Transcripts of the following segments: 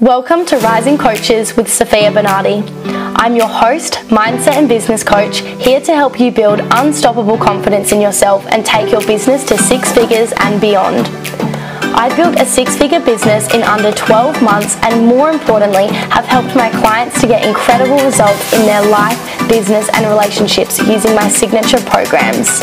Welcome to Rising Coaches with Sophia Bernardi. I'm your host, mindset and business coach, here to help you build unstoppable confidence in yourself and take your business to six figures and beyond. I built a six figure business in under 12 months and more importantly, have helped my clients to get incredible results in their life, business, and relationships using my signature programs.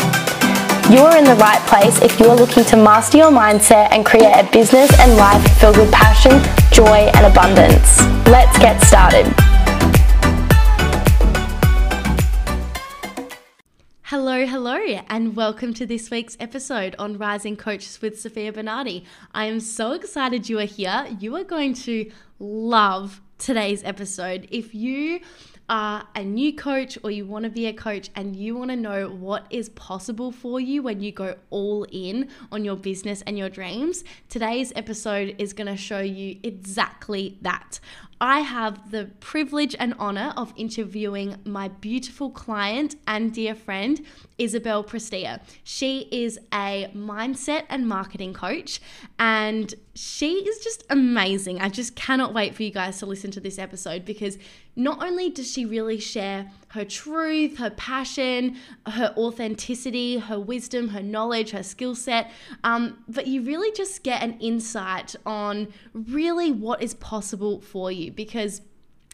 You're in the right place if you're looking to master your mindset and create a business and life filled with passion, joy, and abundance. Let's get started. Hello, hello, and welcome to this week's episode on Rising Coaches with Sophia Bernardi. I am so excited you are here. You are going to love today's episode. If you are a new coach or you want to be a coach and you want to know what is possible for you when you go all in on your business and your dreams, today's episode is going to show you exactly that. I have the privilege and honor of interviewing my beautiful client and dear friend, Isabel Prestia. She is a mindset and marketing coach, and she is just amazing. I just cannot wait for you guys to listen to this episode because not only does she really share her truth, her passion, her authenticity, her wisdom, her knowledge, her skill set. Um, but you really just get an insight on really what is possible for you because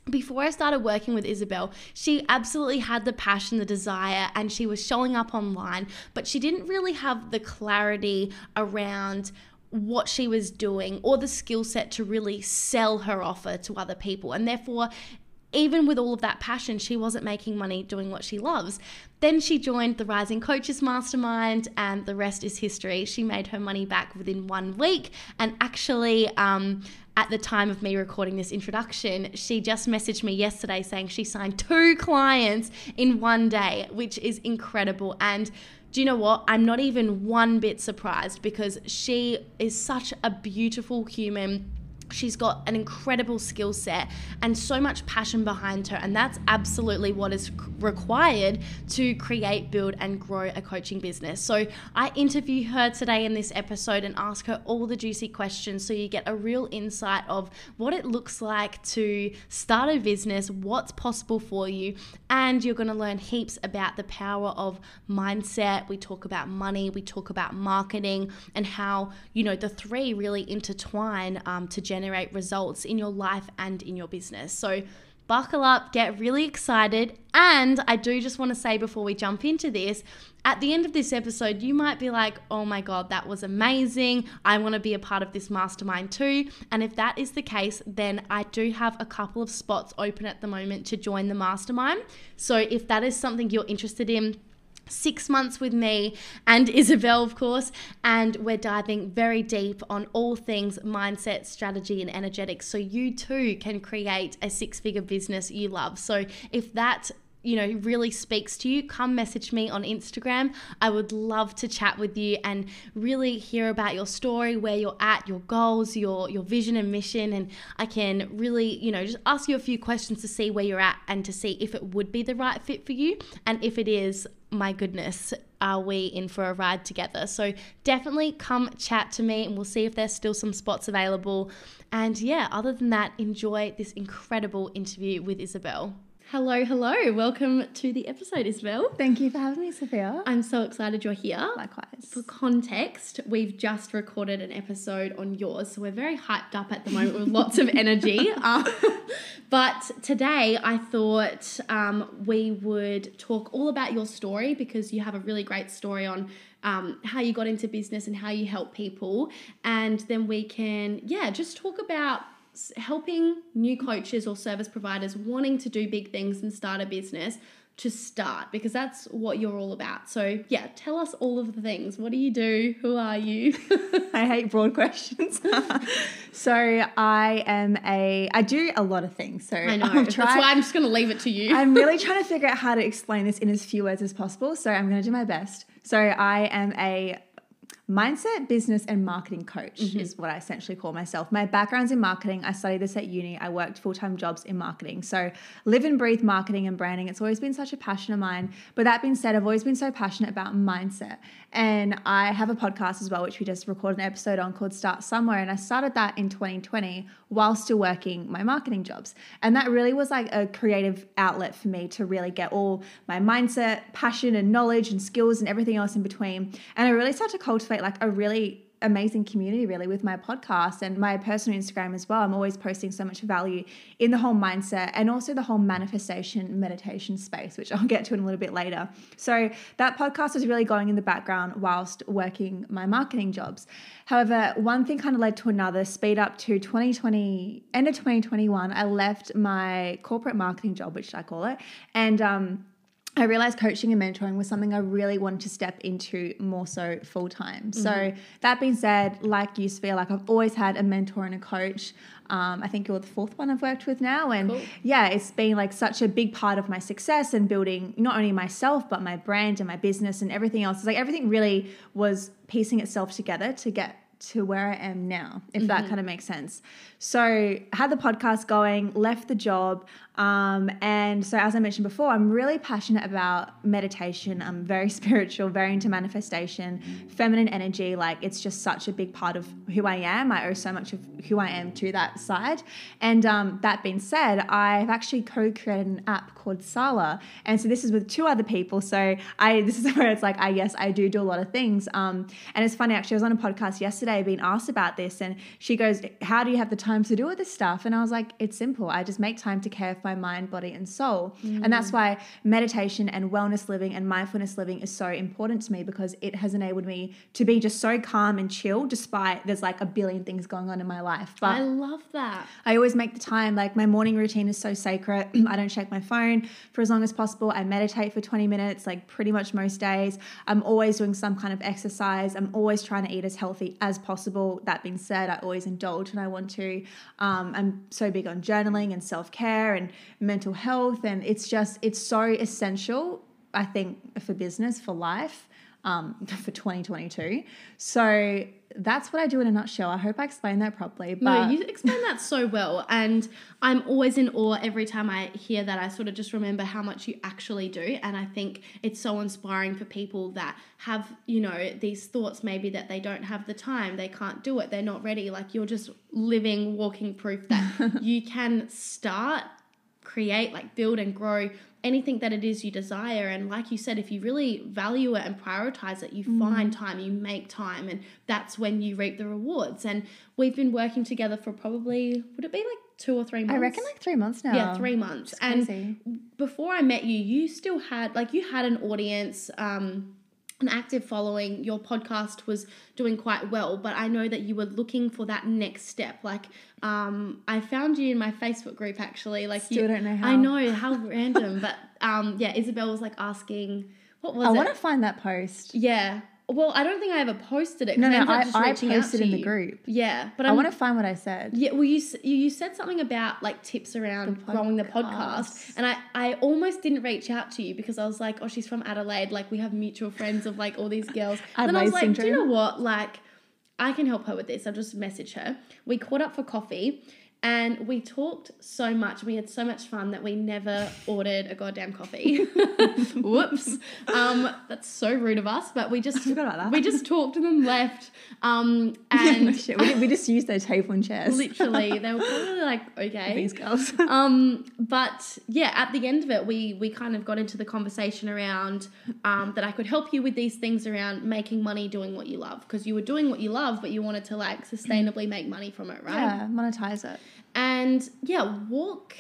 before I started working with Isabel, she absolutely had the passion, the desire, and she was showing up online, but she didn't really have the clarity around what she was doing or the skill set to really sell her offer to other people. And therefore, even with all of that passion, she wasn't making money doing what she loves. Then she joined the Rising Coaches Mastermind, and the rest is history. She made her money back within one week. And actually, um, at the time of me recording this introduction, she just messaged me yesterday saying she signed two clients in one day, which is incredible. And do you know what? I'm not even one bit surprised because she is such a beautiful human She's got an incredible skill set and so much passion behind her. And that's absolutely what is required to create, build, and grow a coaching business. So I interview her today in this episode and ask her all the juicy questions so you get a real insight of what it looks like to start a business, what's possible for you, and you're going to learn heaps about the power of mindset. We talk about money, we talk about marketing, and how, you know, the three really intertwine um, to generate generate results in your life and in your business. So, buckle up, get really excited. And I do just want to say before we jump into this, at the end of this episode, you might be like, oh my God, that was amazing. I want to be a part of this mastermind too. And if that is the case, then I do have a couple of spots open at the moment to join the mastermind. So if that is something you're interested in, six months with me and Isabel, of course, and we're diving very deep on all things mindset, strategy, and energetics. So you too can create a six figure business you love. So if that you know really speaks to you come message me on instagram i would love to chat with you and really hear about your story where you're at your goals your your vision and mission and i can really you know just ask you a few questions to see where you're at and to see if it would be the right fit for you and if it is my goodness, are we in for a ride together? So definitely come chat to me and we'll see if there's still some spots available. And yeah, other than that, enjoy this incredible interview with Isabel. Hello, hello. Welcome to the episode, Isabel. Thank you for having me, Sophia. I'm so excited you're here. Likewise. For context, we've just recorded an episode on yours, so we're very hyped up at the moment with lots of energy. Um, but today I thought um, we would talk all about your story because you have a really great story on um, how you got into business and how you help people. And then we can, yeah, just talk about helping new coaches or service providers wanting to do big things and start a business to start because that's what you're all about. So, yeah, tell us all of the things. What do you do? Who are you? I hate broad questions. so, I am a I do a lot of things. So, I know. I'll try, that's why I'm just going to leave it to you. I'm really trying to figure out how to explain this in as few words as possible, so I'm going to do my best. So, I am a mindset, business, and marketing coach mm-hmm. is what I essentially call myself. My background's in marketing. I studied this at uni. I worked full time jobs in marketing. So, live and breathe marketing and branding. It's always been such a passion of mine. But that being said, I've always been so passionate about mindset. And I have a podcast as well, which we just recorded an episode on called Start Somewhere. And I started that in 2020 while still working my marketing jobs. And that really was like a creative outlet for me to really get all my mindset, passion, and knowledge and skills and everything else in between. And I really started to cultivate like a really amazing community really with my podcast and my personal Instagram as well. I'm always posting so much value in the whole mindset and also the whole manifestation meditation space, which I'll get to in a little bit later. So that podcast was really going in the background whilst working my marketing jobs. However, one thing kind of led to another, speed up to 2020, end of 2021, I left my corporate marketing job, which I call it, and um I realized coaching and mentoring was something I really wanted to step into more so full time. Mm-hmm. So that being said, like you, Sophia, like I've always had a mentor and a coach. Um, I think you're the fourth one I've worked with now, and cool. yeah, it's been like such a big part of my success and building not only myself but my brand and my business and everything else. It's like everything really was piecing itself together to get to where I am now, if mm-hmm. that kind of makes sense. So, had the podcast going, left the job. Um, and so, as I mentioned before, I'm really passionate about meditation. I'm very spiritual, very into manifestation, feminine energy. Like, it's just such a big part of who I am. I owe so much of who I am to that side. And um, that being said, I've actually co created an app called Sala. And so, this is with two other people. So, I this is where it's like, I yes, I do do a lot of things. Um, and it's funny, actually, I was on a podcast yesterday being asked about this, and she goes, How do you have the time to do all this stuff? And I was like, It's simple. I just make time to care for my mind, body, and soul. Mm. And that's why meditation and wellness living and mindfulness living is so important to me because it has enabled me to be just so calm and chill despite there's like a billion things going on in my life. But I love that. I always make the time, like my morning routine is so sacred. I don't check my phone for as long as possible. I meditate for 20 minutes, like pretty much most days. I'm always doing some kind of exercise. I'm always trying to eat as healthy as possible. That being said, I always indulge when I want to. Um, I'm so big on journaling and self care and mental health, and it's just it's so essential. I think for business, for life, um, for 2022. So that's what I do in a nutshell. I hope I explained that properly. But no, you explained that so well, and I'm always in awe every time I hear that. I sort of just remember how much you actually do, and I think it's so inspiring for people that have you know these thoughts maybe that they don't have the time, they can't do it, they're not ready. Like you're just living, walking proof that you can start create, like build and grow anything that it is you desire. And like you said, if you really value it and prioritize it, you mm. find time, you make time, and that's when you reap the rewards. And we've been working together for probably, would it be like two or three months? I reckon like three months now. Yeah, three months. And before I met you, you still had, like, you had an audience. Um, an active following, your podcast was doing quite well, but I know that you were looking for that next step. Like, um, I found you in my Facebook group actually. Like, still you, don't know how. I know how random, but um, yeah, Isabel was like asking, what was I want to find that post. Yeah, well, I don't think I ever posted it. No, no, I, I posted in the group. Yeah, but I'm, i want to find what I said. Yeah, well, you you said something about like tips around the growing the podcast, and I I almost didn't reach out to you because I was like, oh, she's from Adelaide, like we have mutual friends of like all these girls. and then I was like, syndrome. do you know what, like. I can help her with this. I'll just message her. We caught up for coffee and we talked so much. We had so much fun that we never ordered a goddamn coffee. Whoops. Um, that's so rude of us, but we just we just talked and then left. Um, and we, we, just used their table and chairs. Literally, they were probably like, okay, these girls. um, but yeah, at the end of it, we we kind of got into the conversation around um, that I could help you with these things around making money doing what you love because you were doing what you love, but you wanted to like sustainably make money from it, right? Yeah, monetize it. And yeah, walk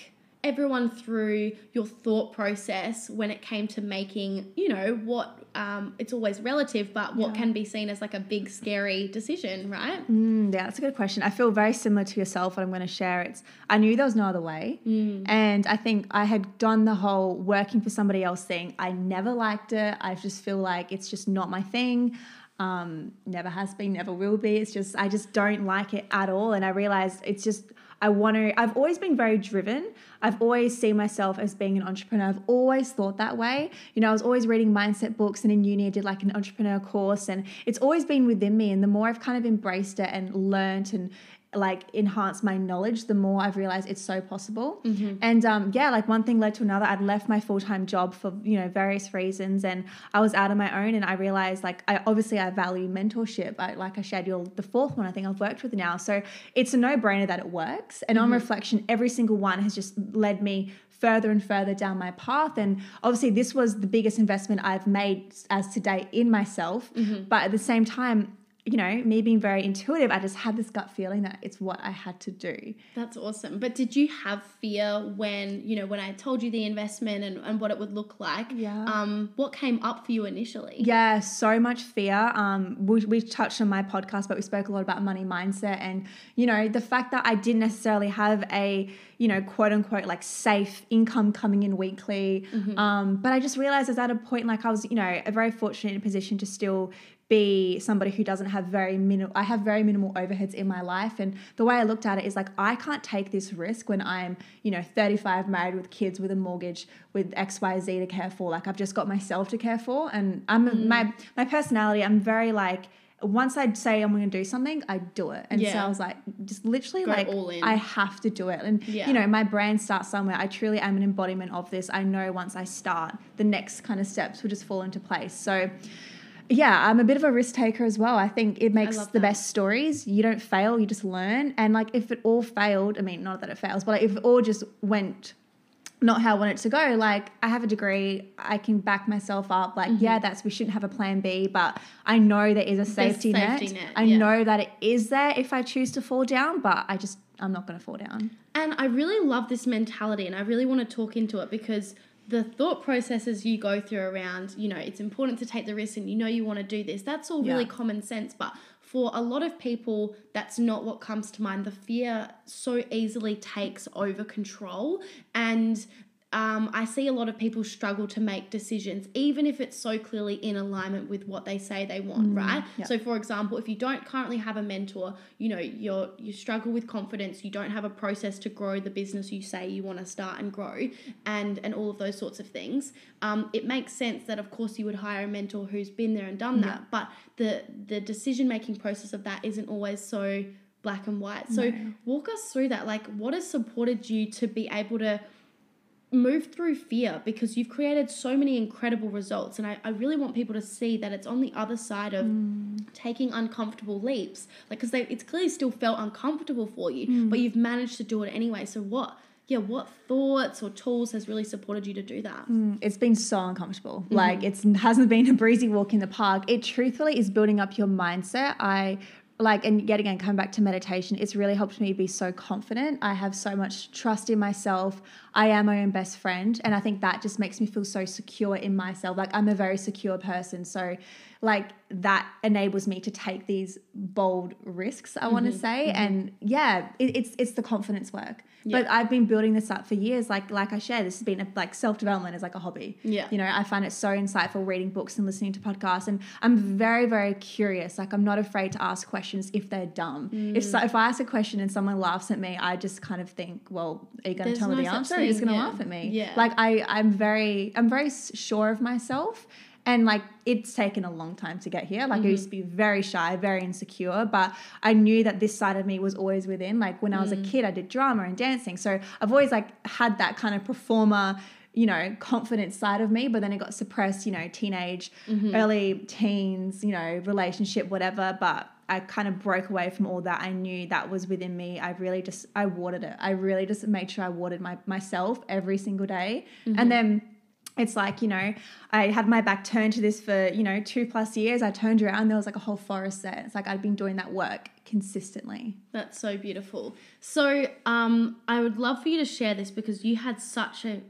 everyone through your thought process when it came to making, you know, what um, it's always relative, but what yeah. can be seen as like a big, scary decision, right? Mm, yeah, that's a good question. I feel very similar to yourself. What I'm going to share, it's I knew there was no other way, mm. and I think I had done the whole working for somebody else thing. I never liked it. I just feel like it's just not my thing. Um, never has been, never will be. It's just I just don't like it at all, and I realized it's just I want to, I've always been very driven. I've always seen myself as being an entrepreneur. I've always thought that way. You know, I was always reading mindset books and in uni I did like an entrepreneur course and it's always been within me. And the more I've kind of embraced it and learned and like enhance my knowledge, the more I've realized it's so possible. Mm-hmm. And um, yeah, like one thing led to another. I'd left my full time job for you know various reasons, and I was out on my own. And I realized like I obviously I value mentorship. I, like I shared, you're the fourth one I think I've worked with now, so it's a no brainer that it works. And mm-hmm. on reflection, every single one has just led me further and further down my path. And obviously, this was the biggest investment I've made as to date in myself. Mm-hmm. But at the same time, you know, me being very intuitive, I just had this gut feeling that it's what I had to do. That's awesome. But did you have fear when, you know, when I told you the investment and, and what it would look like? Yeah. Um, what came up for you initially? Yeah, so much fear. Um, we, we touched on my podcast, but we spoke a lot about money mindset and, you know, the fact that I didn't necessarily have a, you know, quote unquote, like safe income coming in weekly. Mm-hmm. Um, but I just realized I was at a point like I was, you know, a very fortunate position to still be somebody who doesn't have very minimal I have very minimal overheads in my life and the way I looked at it is like I can't take this risk when I'm you know 35 married with kids with a mortgage with XYZ to care for like I've just got myself to care for and I'm mm. my my personality I'm very like once I'd say I'm going to do something, I do it. And yeah. so I was like, just literally Go like, I have to do it. And, yeah. you know, my brand starts somewhere. I truly am an embodiment of this. I know once I start, the next kind of steps will just fall into place. So, yeah, I'm a bit of a risk taker as well. I think it makes the best stories. You don't fail, you just learn. And like if it all failed, I mean, not that it fails, but like if it all just went not how I want it to go, like I have a degree, I can back myself up. Like, mm-hmm. yeah, that's we shouldn't have a plan B, but I know there is a safety, safety net. net. I yeah. know that it is there if I choose to fall down, but I just I'm not going to fall down. And I really love this mentality, and I really want to talk into it because the thought processes you go through around, you know, it's important to take the risk and you know you want to do this. That's all really common sense. But for a lot of people, that's not what comes to mind. The fear so easily takes over control. And um, I see a lot of people struggle to make decisions, even if it's so clearly in alignment with what they say they want, mm, right? Yep. So, for example, if you don't currently have a mentor, you know you're you struggle with confidence, you don't have a process to grow the business you say you want to start and grow, and and all of those sorts of things. Um, it makes sense that of course you would hire a mentor who's been there and done that, but the the decision making process of that isn't always so black and white. So, no. walk us through that. Like, what has supported you to be able to move through fear because you've created so many incredible results. And I, I really want people to see that it's on the other side of mm. taking uncomfortable leaps. Like, because it's clearly still felt uncomfortable for you, mm. but you've managed to do it anyway. So, what? Yeah, what thoughts or tools has really supported you to do that? Mm, it's been so uncomfortable. Mm-hmm. Like it hasn't been a breezy walk in the park. It truthfully is building up your mindset. I like and yet again coming back to meditation it's really helped me be so confident. I have so much trust in myself. I am my own best friend and i think that just makes me feel so secure in myself. Like i'm a very secure person so like that enables me to take these bold risks i mm-hmm, want to say mm-hmm. and yeah it, it's it's the confidence work yeah. But I've been building this up for years. Like like I share this has been a, like self development is like a hobby. Yeah. You know, I find it so insightful reading books and listening to podcasts, and I'm very very curious. Like I'm not afraid to ask questions if they're dumb. Mm. If so, if I ask a question and someone laughs at me, I just kind of think, well, are you going to tell no me the answer? Thing, or are you just going to yeah. laugh at me? Yeah. Like I I'm very I'm very sure of myself and like it's taken a long time to get here. Like mm-hmm. I used to be very shy, very insecure, but I knew that this side of me was always within. Like when I was mm. a kid, I did drama and dancing. So I've always like had that kind of performer you know, confident side of me, but then it got suppressed, you know, teenage, mm-hmm. early teens, you know, relationship, whatever. But I kind of broke away from all that. I knew that was within me. I really just, I watered it. I really just made sure I watered my, myself every single day. Mm-hmm. And then it's like you know i had my back turned to this for you know two plus years. I turned around there was like a whole forest there. It's like i'd been doing that work consistently. That's so beautiful. So um i would love for you to share this because you had such a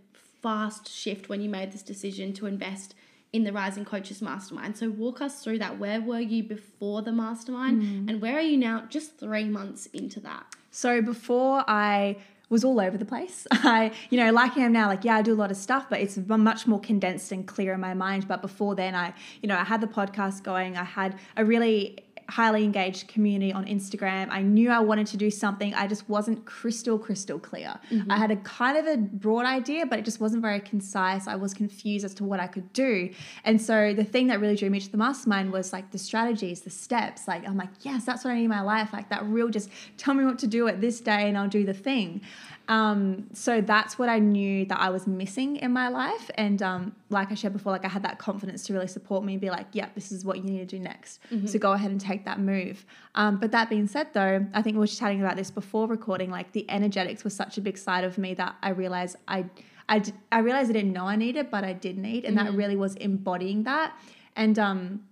fast shift when you made this decision to invest in the rising coaches mastermind. So walk us through that. Where were you before the mastermind mm. and where are you now just three months into that? So before i was all over the place. I, you know, like I am now, like, yeah, I do a lot of stuff, but it's much more condensed and clear in my mind. But before then, I, you know, I had the podcast going. I had a really highly engaged community on Instagram. I knew I wanted to do something. I just wasn't crystal, crystal clear. Mm-hmm. I had a kind of a broad idea, but it just wasn't very concise. I was confused as to what I could do. And so the thing that really drew me to the mastermind was like the strategies, the steps. Like, I'm like, yes, that's what I need in my life. Like, that real just tell me what to do at this day and I'll do the thing. Um, so that's what I knew that I was missing in my life. And um, like I shared before, like I had that confidence to really support me and be like, yeah, this is what you need to do next. So go ahead and take that move. Um, but that being said, though, I think we were just chatting about this before recording. Like the energetics was such a big side of me that I realized I, I, I realized I didn't know I needed, but I did need, and that really was embodying that. And um,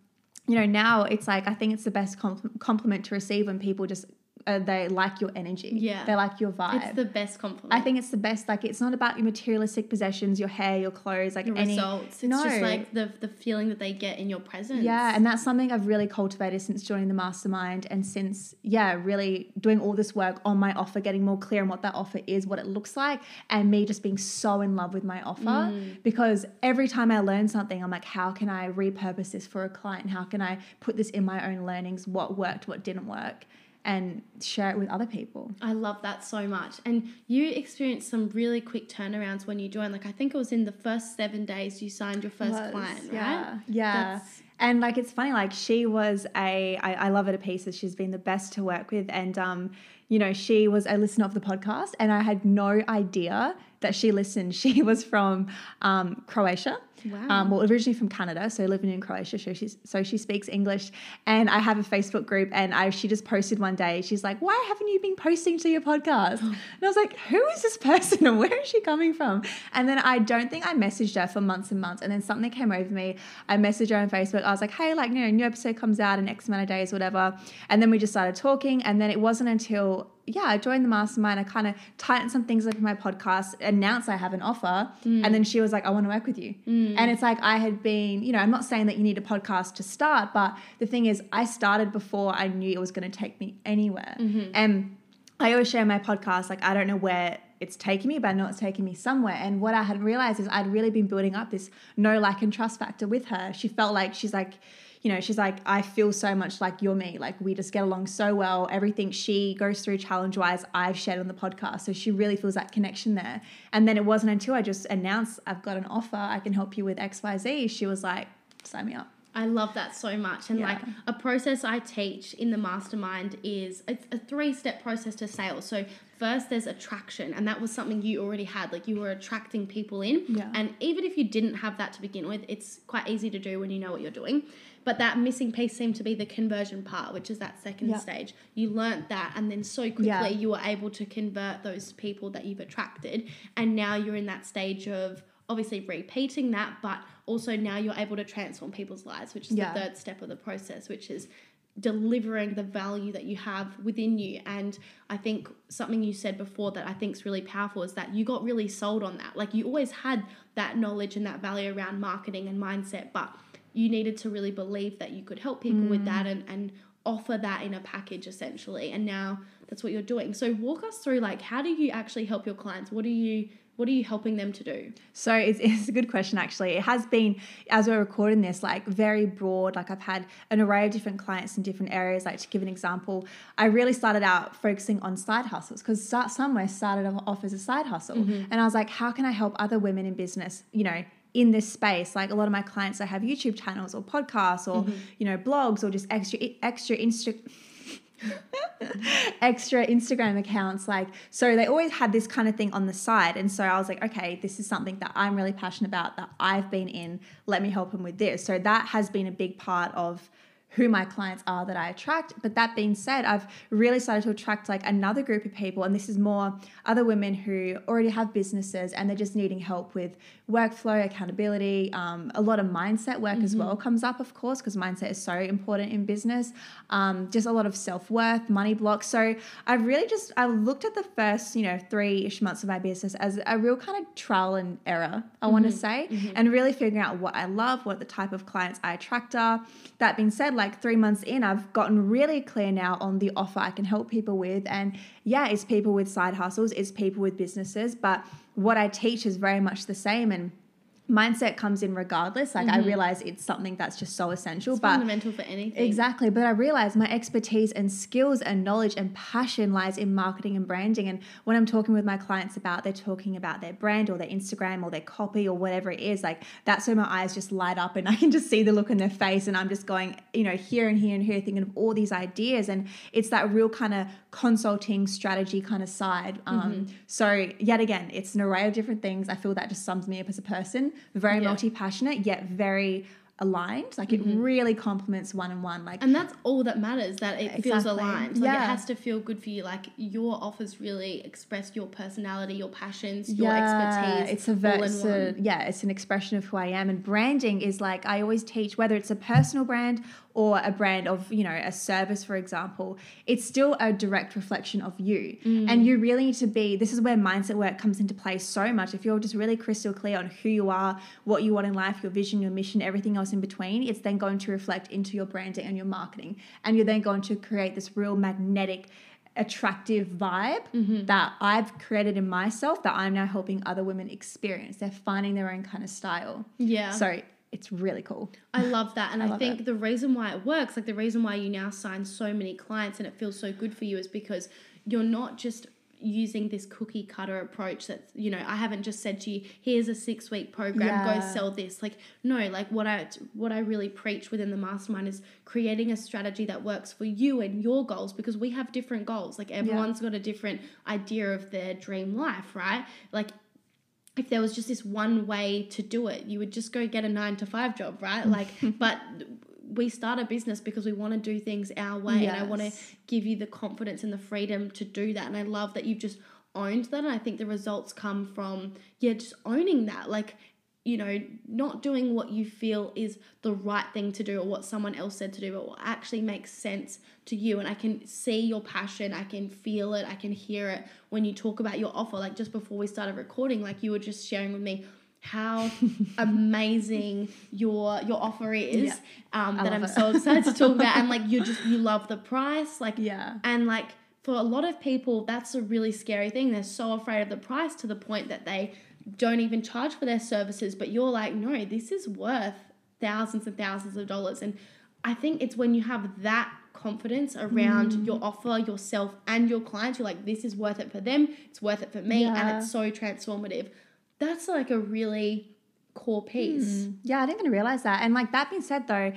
you know, now it's like I think it's the best compl- compliment to receive when people just uh, they like your energy. Yeah. they like your vibe. It's the best compliment. I think it's the best. Like, it's not about your materialistic possessions, your hair, your clothes, like the any results. It's no. just like the the feeling that they get in your presence. yeah, and that's something I've really cultivated since joining the mastermind, and since yeah, really doing all this work on my offer, getting more clear on what that offer is, what it looks like, and me just being so in love with my offer. Mm. Because every time I learn something, I'm like, how can I repurpose this for a client? How can I put this in my own learnings? What worked? What didn't work? And share it with other people. I love that so much. And you experienced some really quick turnarounds when you joined. Like I think it was in the first seven days you signed your first was, client, right? Yeah. Yeah. That's- and like it's funny, like she was a I, I love her to pieces. She's been the best to work with. And um, you know, she was a listener of the podcast and I had no idea that she listened. She was from um, Croatia. Wow. Um, well, originally from Canada, so living in Croatia. So she's so she speaks English, and I have a Facebook group, and I she just posted one day. She's like, "Why haven't you been posting to your podcast?" And I was like, "Who is this person, and where is she coming from?" And then I don't think I messaged her for months and months, and then something came over me. I messaged her on Facebook. I was like, "Hey, like, you know, a new episode comes out in X amount of days, whatever." And then we just started talking, and then it wasn't until yeah, I joined the mastermind. I kind of tightened some things up in my podcast, announced I have an offer, and then she was like, I want to work with you. And it's like I had been, you know, I'm not saying that you need a podcast to start, but the thing is, I started before I knew it was going to take me anywhere. Mm-hmm. And I always share my podcast, like, I don't know where it's taking me, but I know it's taking me somewhere. And what I hadn't realized is I'd really been building up this no like and trust factor with her. She felt like she's like, you know, she's like, I feel so much like you're me. Like we just get along so well. Everything she goes through challenge wise, I've shared on the podcast. So she really feels that connection there. And then it wasn't until I just announced I've got an offer, I can help you with XYZ. She was like, sign me up. I love that so much. And Yeah. like a process I teach in the mastermind is it's a three step process to sales. So first there's attraction, and that was something you already had. Like you were attracting people in. Yeah. And even if you didn't have that to begin with, it's quite easy to do when you know what you're doing. But that missing piece seemed to be the conversion part, which is that second Yeah. stage. You learnt that, and then so quickly Yeah. you were able to convert those people that you've attracted. And now you're in that stage of obviously repeating that, but also now you're able to transform people's lives, which is Yeah. the third step of the process, which is delivering the value that you have within you. And I think something you said before that I think is really powerful is that you got really sold on that. Like you always had that knowledge and that value around marketing and mindset, but you needed to really believe that you could help people with that mm. and, and offer that in a package essentially. And now that's what you're doing. So walk us through like how do you actually help your clients? What are you what are you helping them to do? So it's, it's a good question, actually. It has been, as we're recording this, like very broad. Like I've had an array of different clients in different areas. Like to give an example, I really started out focusing on side hustles because somewhere started off as a side hustle. Mm-hmm. And I was like, how can I help other women in business, you know, in this space like a lot of my clients I have youtube channels or podcasts or mm-hmm. you know blogs or just extra extra insta extra Instagram accounts. Like, so they always had this kind of thing on the side. And so I was like, okay, this is something that I'm really passionate about that I've been in. Let me help them with this. So that has been a big part of who my clients are that I attract. But that being said, I've really started to attract like another group of people, and this is more other women who already have businesses and they're just needing help with workflow, accountability, um, a lot of mindset work as well comes up, of course, because mindset is so important in business. Um, just a lot of self worth, money blocks. So I've really just I looked at the first you know three ish months of my business as a real kind of trial and error. I want to say, and really figuring out what I love, what the type of clients I attract are. That being said, like three months in, I've gotten really clear now on the offer I can help people with. And yeah, it's people with side hustles, it's people with businesses, but what I teach is very much the same. And mindset comes in regardless. Like I realize it's something that's just so essential. It's but fundamental for anything. Exactly. But I realize my expertise and skills and knowledge and passion lies in marketing and branding. And when I'm talking with my clients about, they're talking about their brand or their Instagram or their copy or whatever it is, like that's where my eyes just light up and I can just see the look in their face. And I'm just going, you know, here and here and here, thinking of all these ideas. And it's that real kind of consulting strategy kind of side. Um, So, yet again, it's an array of different things. I feel that just sums me up as a person, very Yeah. multi passionate, yet very aligned. Like it mm-hmm. really complements one and one. Like And that's all that matters, that it feels aligned. Like it has to feel good for you. Like your offers really express your personality, your passions, your yeah, expertise. it's a, all in it's a one. yeah, it's an expression of who I am. And branding is like I always teach whether it's a personal brand or a brand of you know a service, for example. It's still a direct reflection of you, Mm. and you really need to be. This is where mindset work comes into play so much. If you're just really crystal clear on who you are, what you want in life, your vision, your mission, everything else in between, it's then going to reflect into your branding and your marketing, and you're then going to create this real magnetic attractive vibe Mm-hmm. that I've created in myself that I'm now helping other women experience. They're finding their own kind of style. Yeah. So it's really cool. I love that. And I, love think the reason why it works, like the reason why you now sign so many clients and it feels so good for you is because you're not just using this cookie cutter approach that you know I haven't just said to you here's a 6 week program Yeah. go sell this like no like what I what I really preach within the mastermind is creating a strategy that works for you and your goals because we have different goals like everyone's got a different idea of their dream life right like if there was just this one way to do it, you would just go get a nine to five job, right? Like, but we start a business because we want to do things our way. And I want to give you the confidence and the freedom to do that. And I love that you've just owned that. And I think the results come from, yeah, just owning that. Like, you know, not doing what you feel is the right thing to do or what someone else said to do, but what actually makes sense to you. And I can see your passion, I can feel it, I can hear it when you talk about your offer. Like just before we started recording, like you were just sharing with me how amazing your your offer is. Yeah. Um, that I'm it. so excited to talk about. And like you just you love the price, like Yeah. and like for a lot of people, that's a really scary thing. They're so afraid of the price to the point that they don't even charge for their services. But you're like, no, this is worth thousands and thousands of dollars. And I think it's when you have that confidence around Mm. your offer, yourself, and your clients, you're like, this is worth it for them, it's worth it for me, and it's so transformative. That's like a really core piece. Yeah, I didn't even realize that. And like that being said, though,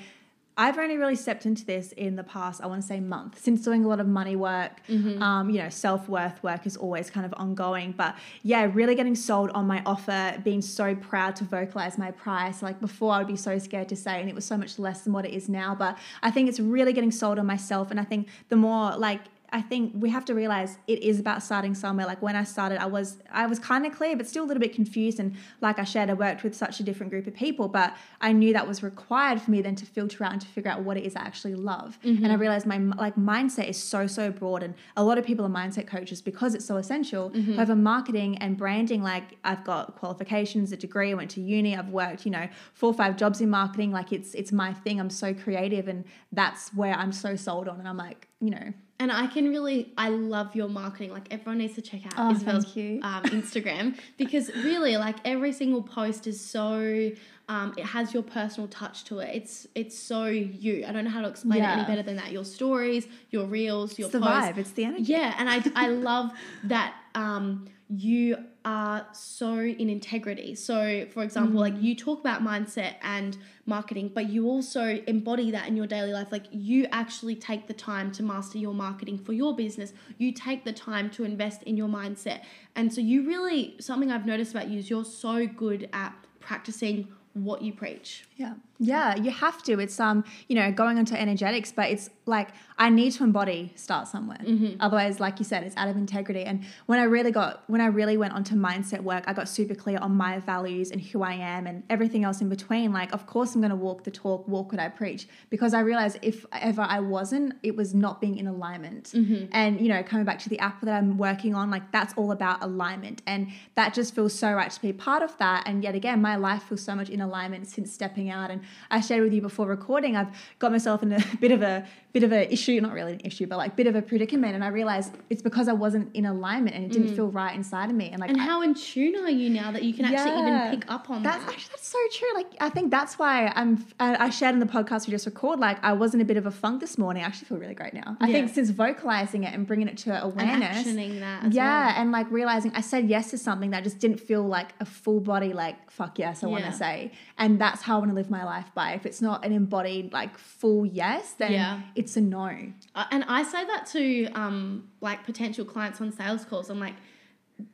I've only really stepped into this in the past, I want to say month, since doing a lot of money work. Um, you know, self worth work is always kind of ongoing. But yeah, really getting sold on my offer, being so proud to vocalize my price. Like before, I would be so scared to say, and it was so much less than what it is now. But I think it's really getting sold on myself. And I think the more like, I think we have to realize it is about starting somewhere. Like when I started, I was I was kind of clear, but still a little bit confused. And like I shared, I worked with such a different group of people, but I knew that was required for me then to filter out and to figure out what it is I actually love. Mm-hmm. And I realized my like mindset is so so broad, and a lot of people are mindset coaches because it's so essential. Mm-hmm. However, marketing and branding, like I've got qualifications, a degree, I went to uni, I've worked, you know, four or five jobs in marketing. Like it's it's my thing. I'm so creative, and that's where I'm so sold on. And I'm like, you know. And I can really, I love your marketing. Like everyone needs to check out Oh, Isabel's um, Instagram because really, like every single post is so. Um, it has your personal touch to it. It's it's so you. I don't know how to explain it any better than that. Your stories, your reels, your It's the posts. vibe. It's the energy. Yeah, and I I love that um, you are so in integrity. So, for example, like you talk about mindset and marketing, but you also embody that in your daily life. Like you actually take the time to master your marketing for your business. You take the time to invest in your mindset. And so you really something I've noticed about you is you're so good at practicing what you preach. Yeah. Yeah, you have to. It's um, you know, going onto energetics, but it's like I need to embody start somewhere. Otherwise, like you said, it's out of integrity. And when I really got when I really went onto mindset work, I got super clear on my values and who I am and everything else in between. Like, of course I'm gonna walk the talk, walk what I preach. Because I realized if ever I wasn't, it was not being in alignment. And you know, coming back to the app that I'm working on, like that's all about alignment. And that just feels so right to be part of that. And yet again, my life feels so much in alignment since stepping out. And I shared with you before recording, I've got myself in a bit of a bit of a issue, not really an issue, but like bit of a predicament. And I realized it's because I wasn't in alignment and it didn't feel right inside of me. And like Mm. And I- how in tune are you now that you can actually Yeah. even pick up on that's that? actually that's so true. Like I think that's why I'm. I I shared in the podcast we just recorded. Like I was in a bit of a funk this morning. I actually feel really great now. I Yeah. think since vocalizing it and bringing it to and awareness, actioning that. As yeah, well. and like realizing I said yes to something that just didn't feel like a full body like fuck yes I want to say, and that's how I want to live my life by. If it's not an embodied like full yes, then Yeah. it's a no. Uh, and I say that to um, like potential clients on sales calls. I'm like,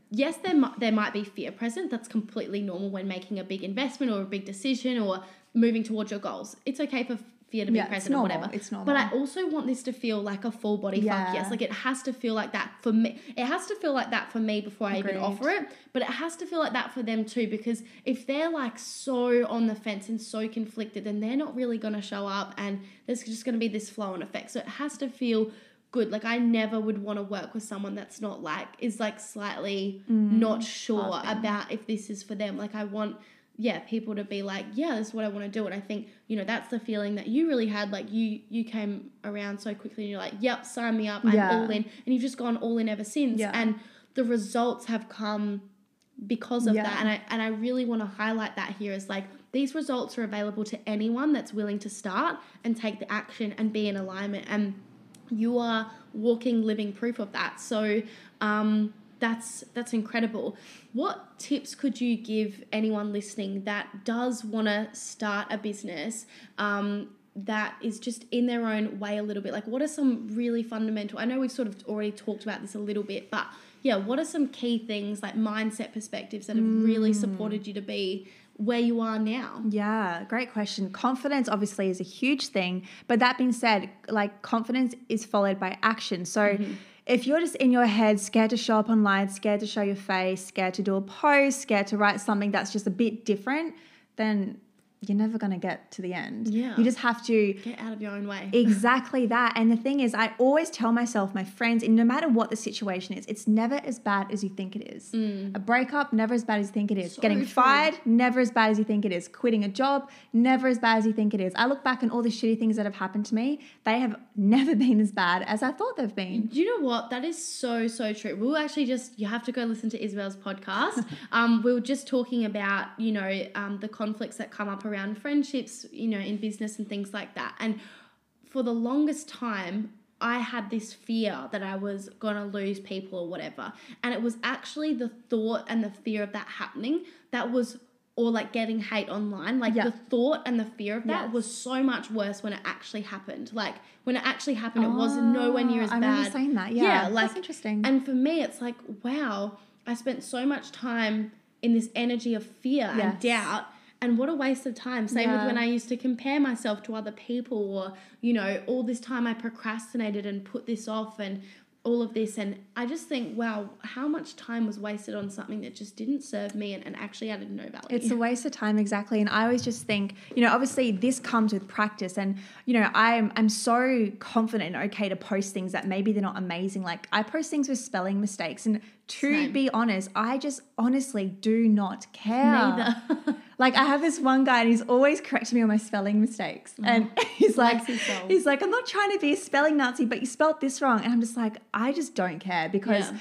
yes, there might there might be fear present. That's completely normal when making a big investment or a big decision or moving towards your goals. It's okay for fear to be Yeah, it's present or normal. whatever. It's But I also want this to feel like a full body fuck yes. Like it has to feel like that for me. It has to feel like that for me before I even offer it. But it has to feel like that for them too. Because if they're like so on the fence and so conflicted, then they're not really gonna show up and there's just gonna be this flow and effect. So it has to feel good. Like I never would want to work with someone that's not like is like slightly mm. not sure about if this is for them. Like I want yeah, people to be like, yeah, this is what I want to do. And I think, you know, that's the feeling that you really had. Like you you came around so quickly and you're like, yep, sign me up. I'm Yeah. all in. And you've just gone all in ever since. Yeah. And the results have come because of Yeah. that. And I and I really want to highlight that here is like these results are available to anyone that's willing to start and take the action and be in alignment. And you are walking living proof of that. So um that's that's incredible. What tips could you give anyone listening that does want to start a business um, that is just in their own way a little bit? Like, what are some really fundamental? I know we've sort of already talked about this a little bit, but yeah, what are some key things like mindset perspectives that have really supported you to be where you are now? Yeah, great question. Confidence obviously is a huge thing, but that being said, like confidence is followed by action. So if you're just in your head, scared to show up online, scared to show your face, scared to do a post, scared to write something that's just a bit different, then you're never going to get to the end. Yeah. You just have to Get out of your own way. Exactly that. And the thing is, I always tell myself, my friends, and no matter what the situation is, it's never as bad as you think it is. A breakup, never as bad as you think it is. Mm. So Getting true. fired, never as bad as you think it is. Quitting a job, never as bad as you think it is. I look back on all the shitty things that have happened to me, they have never been as bad as I thought they've been. Do you know what? That is so, so true. We were actually just, you have to go listen to Isabel's podcast. um, we were just talking about, you know, um, the conflicts that come up around friendships, you know, in business and things like that. And for the longest time, I had this fear that I was going to lose people or whatever. And it was actually the thought and the fear of that happening that was, or like getting hate online. Like Yeah. the thought and the fear of that Yes. was so much worse when it actually happened. Like when it actually happened, it was oh, nowhere near as Oh, I bad. remember saying that. Yeah, like that's interesting. And for me, it's like, wow, I spent so much time in this energy of fear and doubt. And what a waste of time. Same with when I used to compare myself to other people, or, you know, all this time I procrastinated and put this off and all of this. And I just think, wow, how much time was wasted on something that just didn't serve me and, and actually added no value. It's a waste of time, exactly. And I always just think, you know, obviously this comes with practice, and you know, I'm I'm so confident and okay to post things that maybe they're not amazing. Like I post things with spelling mistakes, and to Same. be honest, I just honestly do not care. Neither. Like I have this one guy, and he's always correcting me on my spelling mistakes, and he's like, Bless his soul. he's like, I'm not trying to be a spelling Nazi, but you spelt this wrong, and I'm just like, I just don't care because Yeah.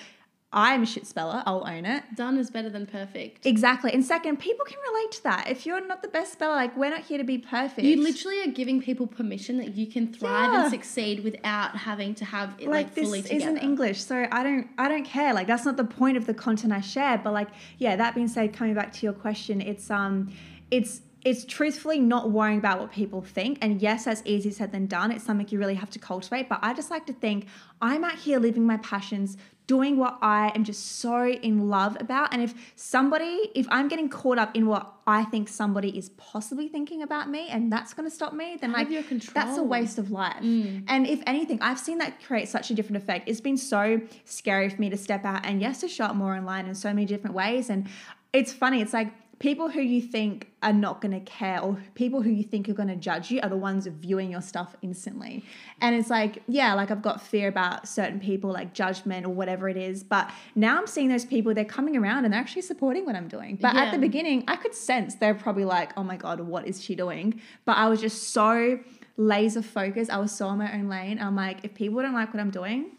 I'm a shit speller. I'll own it. Done is better than perfect. Exactly. And second, people can relate to that. If you're not the best speller, like we're not here to be perfect. You literally are giving people permission that you can thrive Yeah. and succeed without having to have it like, like this fully together. isn't English, so I don't I don't care. Like that's not the point of the content I share. But like, yeah, that being said, coming back to your question, it's um it's it's truthfully not worrying about what people think. And yes, that's easier said than done. It's something you really have to cultivate. But I just like to think I'm out here living my passions, doing what I am just so in love about. And if somebody, if I'm getting caught up in what I think somebody is possibly thinking about me and that's going to stop me, then of like that's a waste of life. Mm. And if anything, I've seen that create such a different effect. It's been so scary for me to step out and yes, to show up more online in so many different ways. And it's funny, it's like people who you think are not going to care or people who you think are going to judge you are the ones viewing your stuff instantly. And it's like, yeah, like I've got fear about certain people, like judgment or whatever it is. But now I'm seeing those people, they're coming around and they're actually supporting what I'm doing. But at the beginning, I could sense they're probably like, oh my God, what is she doing? But I was just so laser focused. I was so in my own lane. I'm like, if people don't like what I'm doing,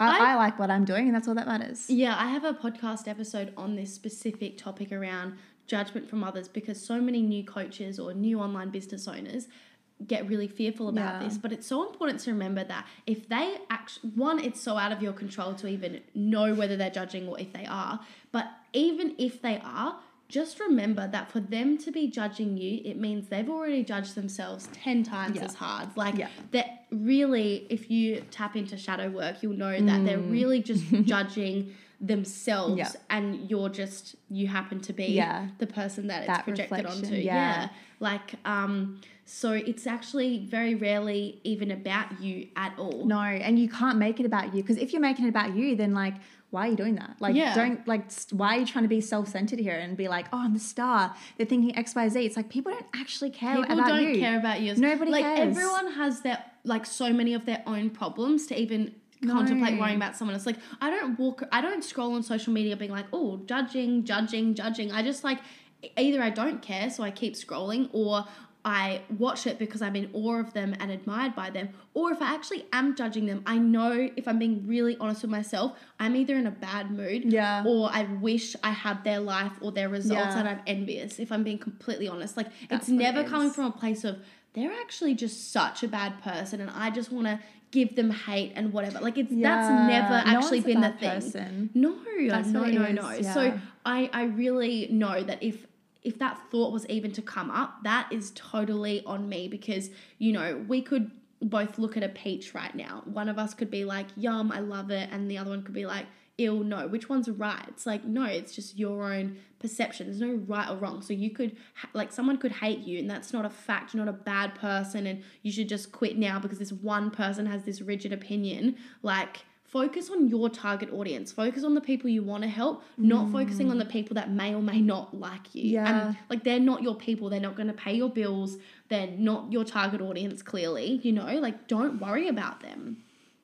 I- I like what I'm doing, and that's all that matters. Yeah, I have a podcast episode on this specific topic around judgment from others because so many new coaches or new online business owners get really fearful about Yeah. this. But it's so important to remember that if they actually, one, it's so out of your control to even know whether they're judging or if they are. But even if they are, just remember that for them to be judging you, it means they've already judged themselves 10 times Yeah. as hard. Like, Yeah. that really, if you tap into shadow work, you'll know that they're mm. really just judging themselves. Yeah. and you're just you happen to be Yeah. the person that it's That projected onto yeah. yeah like um so it's actually very rarely even about you at all No, and you can't make it about you because if you're making it about you, then like, why are you doing that? Like, Yeah. don't like, why are you trying to be self-centered here and be like, oh, I'm the star? They're thinking X, Y, Z. It's like people don't actually care about you. people about don't you. care about you Nobody like cares. everyone has their like so many of their own problems to even No. contemplate worrying about someone else like i don't walk i don't scroll on social media being like oh judging judging judging i just like either i don't care so i keep scrolling or I watch it because I'm in awe of them and admired by them, or if I actually am judging them, I know if I'm being really honest with myself, I'm either in a bad mood Yeah. or I wish I had their life or their results Yeah. and I'm envious, if I'm being completely honest. Like, That's it's what it never coming from a place of they're actually just such a bad person and I just want to give them hate and whatever. Like, it's that's never No actually been the thing. person. No, That's no, no, is, no. yeah. So I, I really know that if if that thought was even to come up, that is totally on me because you know we could both look at a peach right now. One of us could be like, "Yum, I love it," and the other one could be like, "Ill, no." Which one's right? It's like no, it's just your own perception. There's no right or wrong. So you could ha- like someone could hate you, and that's not a fact. You're not a bad person, and you should just quit now because this one person has this rigid opinion. Like focus on your target audience focus on the people you want to help not mm. focusing on the people that may or may not like you Yeah. and like they're not your people they're not going to pay your bills they're not your target audience clearly you know like don't worry about them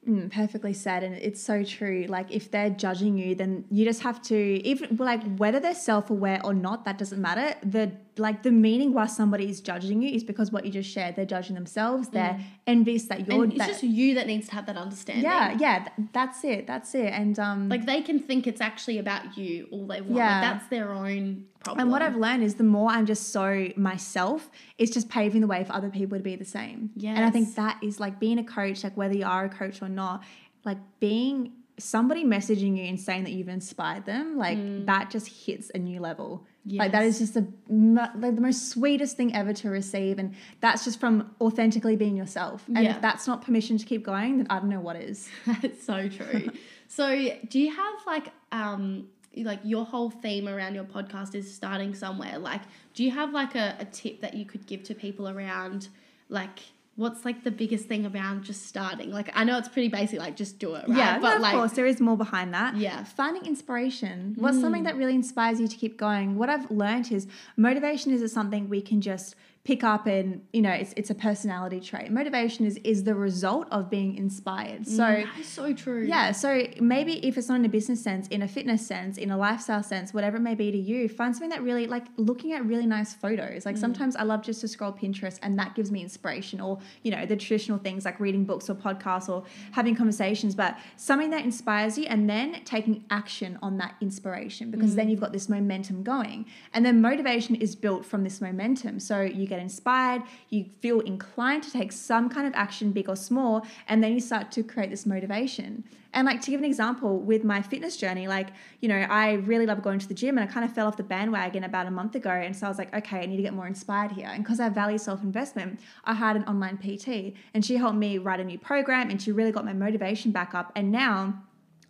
Mm, perfectly said, and it's so true. Like if they're judging you, then you just have to even like whether they're self-aware or not, that doesn't matter. The like the meaning why somebody is judging you is because what you just shared, they're judging themselves. They're envious that you're. and it's that, just you that needs to have that understanding yeah, yeah, th- that's it. That's it. And um, like they can think it's actually about you all they want Yeah. like that's their own problem And what I've learned is the more I'm just so myself, it's just paving the way for other people to be the same. Yeah, And I think that is like being a coach, like whether you are a coach or not, like being somebody messaging you and saying that you've inspired them, like that just hits a new level. Like that is. Just the like the most sweetest thing ever to receive, and that's just from authentically being yourself. And Yeah. if that's not permission to keep going, then I don't know what is. That's so true. so, do you have like um like your whole theme around your podcast is starting somewhere? Like, do you have like a, a tip that you could give to people around like what's like the biggest thing around just starting? Like, I know it's pretty basic, like just do it, right? Yeah, but no, of like, course, there is more behind that. Yeah. Finding inspiration. What's something mm. that really inspires you to keep going? What I've learned is motivation is something we can just pick up and you know it's it's a personality trait. Motivation is is the result of being inspired. Mm, so that is so true. yeah, so maybe if it's not in a business sense, in a fitness sense, in a lifestyle sense, whatever it may be to you, find something that really like looking at really nice photos. Like mm. sometimes I love just to scroll Pinterest and that gives me inspiration or, you know, the traditional things like reading books or podcasts or having conversations, but something that inspires you and then taking action on that inspiration because then mm. you've got this momentum going. And then motivation is built from this momentum. So you get inspired, you feel inclined to take some kind of action, big or small, and then you start to create this motivation. And like to give an example with my fitness journey, like, you know, I really love going to the gym and I kind of fell off the bandwagon about a month ago. And so I was like, okay, I need to get more inspired here. And because I value self investment, I hired an online PT and she helped me write a new program and she really got my motivation back up. And now,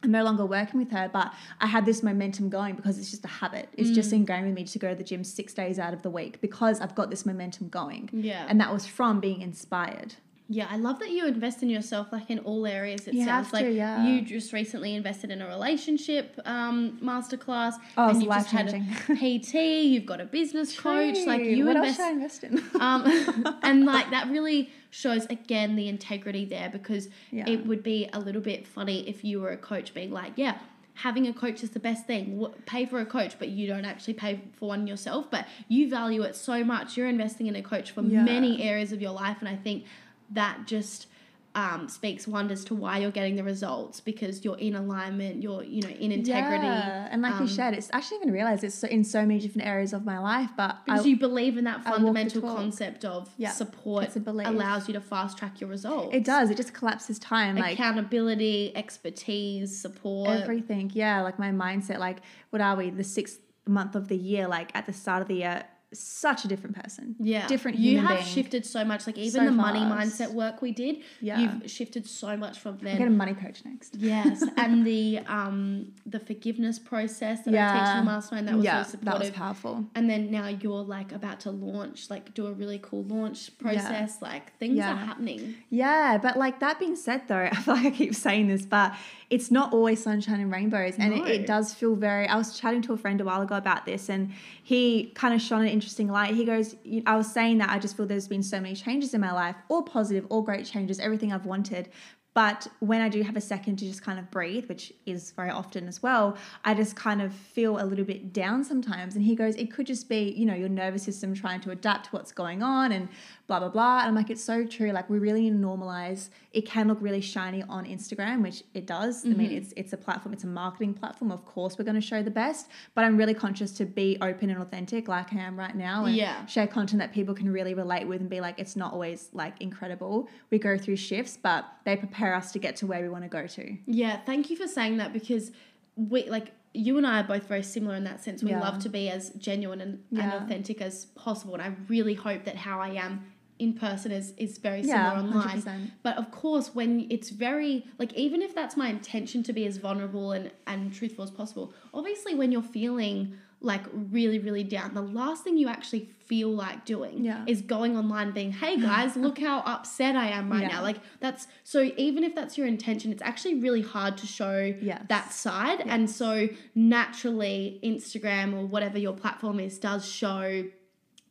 I'm no longer working with her, but I had this momentum going because it's just a habit. It's just Mm. ingrained with me to go to the gym six days out of the week because I've got this momentum going. Yeah. And that was from being inspired. Yeah, I love that you invest in yourself, like in all areas. It You sounds have like yeah. you just recently invested in a relationship um, masterclass, Oh, and you just had a. PT. You've got a business coach. Like you what invest, else should I invest in? um, and like that really shows again the integrity there because Yeah. it would be a little bit funny if you were a coach being like, yeah. Having a coach is the best thing. Pay for a coach, but you don't actually pay for one yourself. But you value it so much. You're investing in a coach for Yeah. many areas of your life, and I think that just um, speaks wonders to why you're getting the results because you're in alignment. You're you know in integrity. Yeah. And like um, you said, it's actually even realized it's in so many different areas of my life. But I, because you believe in that I fundamental concept of Yeah, support allows you to fast track your results. it does. It just collapses time. Like accountability, expertise, support. everything. Yeah. Like my mindset. Like what are we? The sixth month of the year. Like at the start of the year, such a different person. yeah, Different You have being. shifted so much. Like even So the money fast. mindset work we did, Yeah. you've shifted so much from I get a money coach next. Yes, and the um the forgiveness process that I teach in the mastermind that was yeah, so that was powerful. and then now you're like about to launch, like do a really cool launch process. Like things Yeah. are happening. Yeah, but like that being said, though, I feel like I keep saying this, but it's not always sunshine and rainbows, and No. it, it does feel very. I was chatting to a friend a while ago about this, and he kind of shone an interesting light. He goes, "I was saying that I just feel there's been so many changes in my life, all positive, all great changes, everything I've wanted." But when I do have a second to just kind of breathe, which is very often as well, I just kind of feel a little bit down sometimes. And he goes, it could just be, you know, your nervous system trying to adapt to what's going on and blah, blah, blah. And I'm like, it's so true. Like, we really need to normalize. It can look really shiny on Instagram, which it does. I mean, Mm-hmm. it's it's a platform, it's a marketing platform. Of course, we're going to show the best, but I'm really conscious to be open and authentic like I am right now and Yeah. share content that people can really relate with and be like, it's not always like incredible. We go through shifts, but they prepare us to get to where we want to go to. Yeah, thank you for saying that because we like you and I are both very similar in that sense. We Yeah. love to be as genuine and, and authentic as possible. And I really hope that how I am in person is is very similar Yeah, online. 100%. But of course, when it's very like even if that's my intention to be as vulnerable and and truthful as possible, obviously when you're feeling like really really down, the last thing you actually feel like doing Yeah. is going online being, "Hey guys, look how upset I am right Yeah. now." Like that's so even if that's your intention, it's actually really hard to show Yes. that side. And so naturally, Instagram or whatever your platform is does show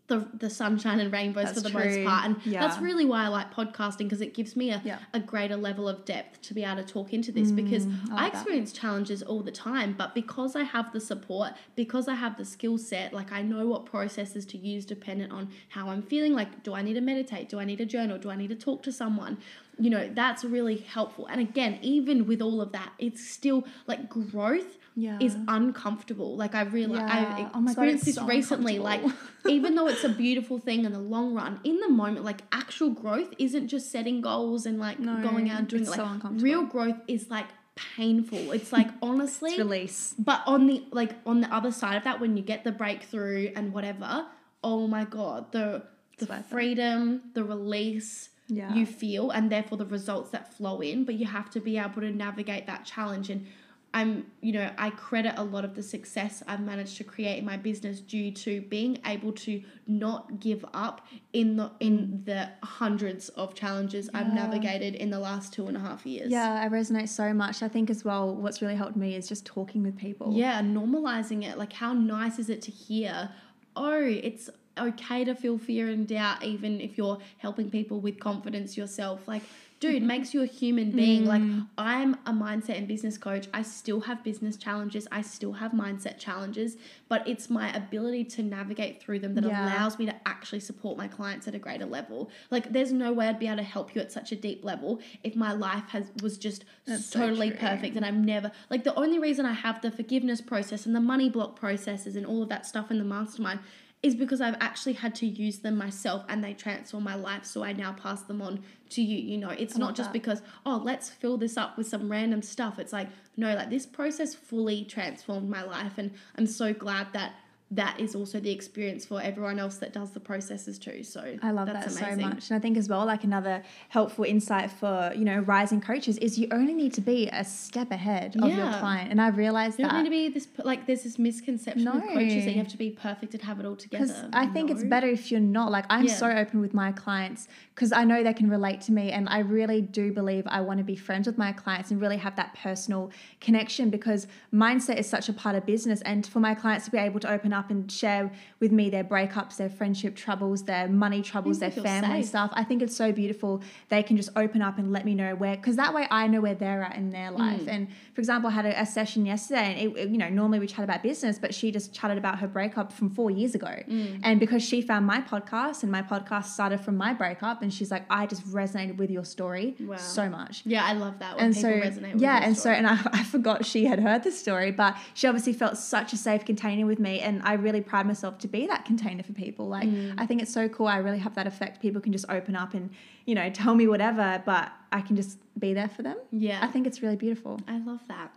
the the sunshine and rainbows That's for the true. most part. And Yeah. that's really why I like podcasting because it gives me a, Yeah. a greater level of depth to be able to talk into this because Mm, I I, like that. experience challenges all the time, but because I have the support, because I have the skill set, like I know what processes to use dependent on how I'm feeling. Like, do I need to meditate? Do I need a journal? Do I need to talk to someone? You know, that's really helpful. And again, even with all of that, it's still like growth Yeah. is uncomfortable. Like I really, Yeah. I've Oh God, experienced this so recently. Like even though it's a beautiful thing in the long run, in the moment, like actual growth isn't just setting goals and like No, going out and doing it's it. so Like uncomfortable. real growth is like painful. It's like honestly, It's release. but on the like on the other side of that, when you get the breakthrough and whatever, oh my god, the the it. freedom, the release Yeah. you feel, and therefore the results that flow in. But you have to be able to navigate that challenge. And I'm, you know, I credit a lot of the success I've managed to create in my business due to being able to not give up in the in the hundreds of challenges I've navigated in the last two and a half years. Yeah, I resonate so much. I think as well, what's really helped me is just talking with people. Yeah, normalizing it. Like, how nice is it to hear? Oh, it's okay to feel fear and doubt, even if you're helping people with confidence yourself. Like, dude, makes you a human being. Like, mm. I'm a mindset and business coach. I still have business challenges. I still have mindset challenges, but it's my ability to navigate through them that Yeah. allows me to actually support my clients at a greater level. Like, there's no way I'd be able to help you at such a deep level if my life has was just That's totally true. perfect and I'm never like the only reason I have the forgiveness process and the money block processes and all of that stuff in the mastermind is because I've actually had to use them myself and they transform my life so I now pass them on to you you know it's I not just that. because oh let's fill this up with some random stuff it's like no like this process fully transformed my life and I'm so glad that that is also the experience for everyone else that does the processes too. So I love that's that amazing. so much. And I think as well, like another helpful insight for, you know, rising coaches is you only need to be a step ahead of your client. And I realized You don't need to be this like there's this misconception No. coaches that you have to be perfect and have it all Because together. I think it's better if you're not. Like, I'm Yeah. so open with my clients because I know they can relate to me. And I really do believe I want to be friends with my clients and really have that personal connection because mindset is such a part of business. And for my clients to be able to open up and share with me their breakups, their friendship troubles, their money troubles, their family safe. stuff, I think it's so beautiful. They can just open up and let me know where, because that way I know where they're at in their Mm. life. And for example, I had a, a session yesterday, and it, it- you know, normally we chat about business, but she just chatted about her breakup from four years ago. Mm. And because she found my podcast, and my podcast started from my breakup, and she's like, I just resonated with your story Wow. so much. Yeah, I love that when And people so, resonate yeah, and story. so, and I, I forgot she had heard the story, but she obviously felt such a safe container with me, and I really pride myself to be that container for people. Like, Mm. I think it's so cool. I really have that effect. People can just open up and, you know, tell me whatever, but I can just be there for them. Yeah. I think it's really beautiful. I love that.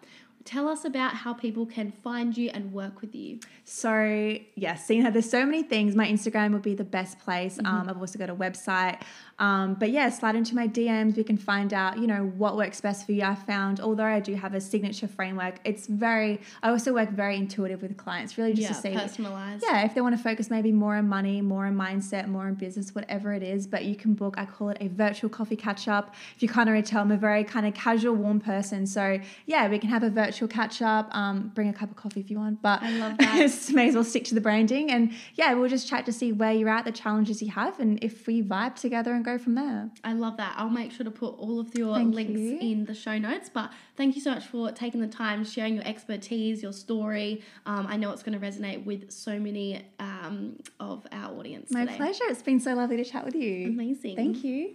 Tell us about how people can find you and work with you. So yeah, seeing how there's so many things. My Instagram would be the best place. Mm-hmm. Um, I've also got a website. Um, but yeah, slide into my DMs. We can find out, you know, what works best for you. I found, although I do have a signature framework, it's very. I also work very intuitive with clients, really just yeah, to see. personalized. Yeah, if they want to focus maybe more on money, more on mindset, more on business, whatever it is, but you can book, I call it a virtual coffee catch up. If you can't already tell, I'm a very kind of casual, warm person. So yeah, we can have a virtual catch up, um, bring a cup of coffee if you want, but I love that. may as well stick to the branding. And yeah, we'll just chat to see where you're at, the challenges you have, and if we vibe together and go from there. I love that. I'll make sure to put all of your Thank links you. in the show notes. But thank you so much for taking the time, sharing your expertise, your story. Um, I know it's going to resonate with so many um, of our audience My today. pleasure. It's been so lovely to chat with you. Amazing. Thank you.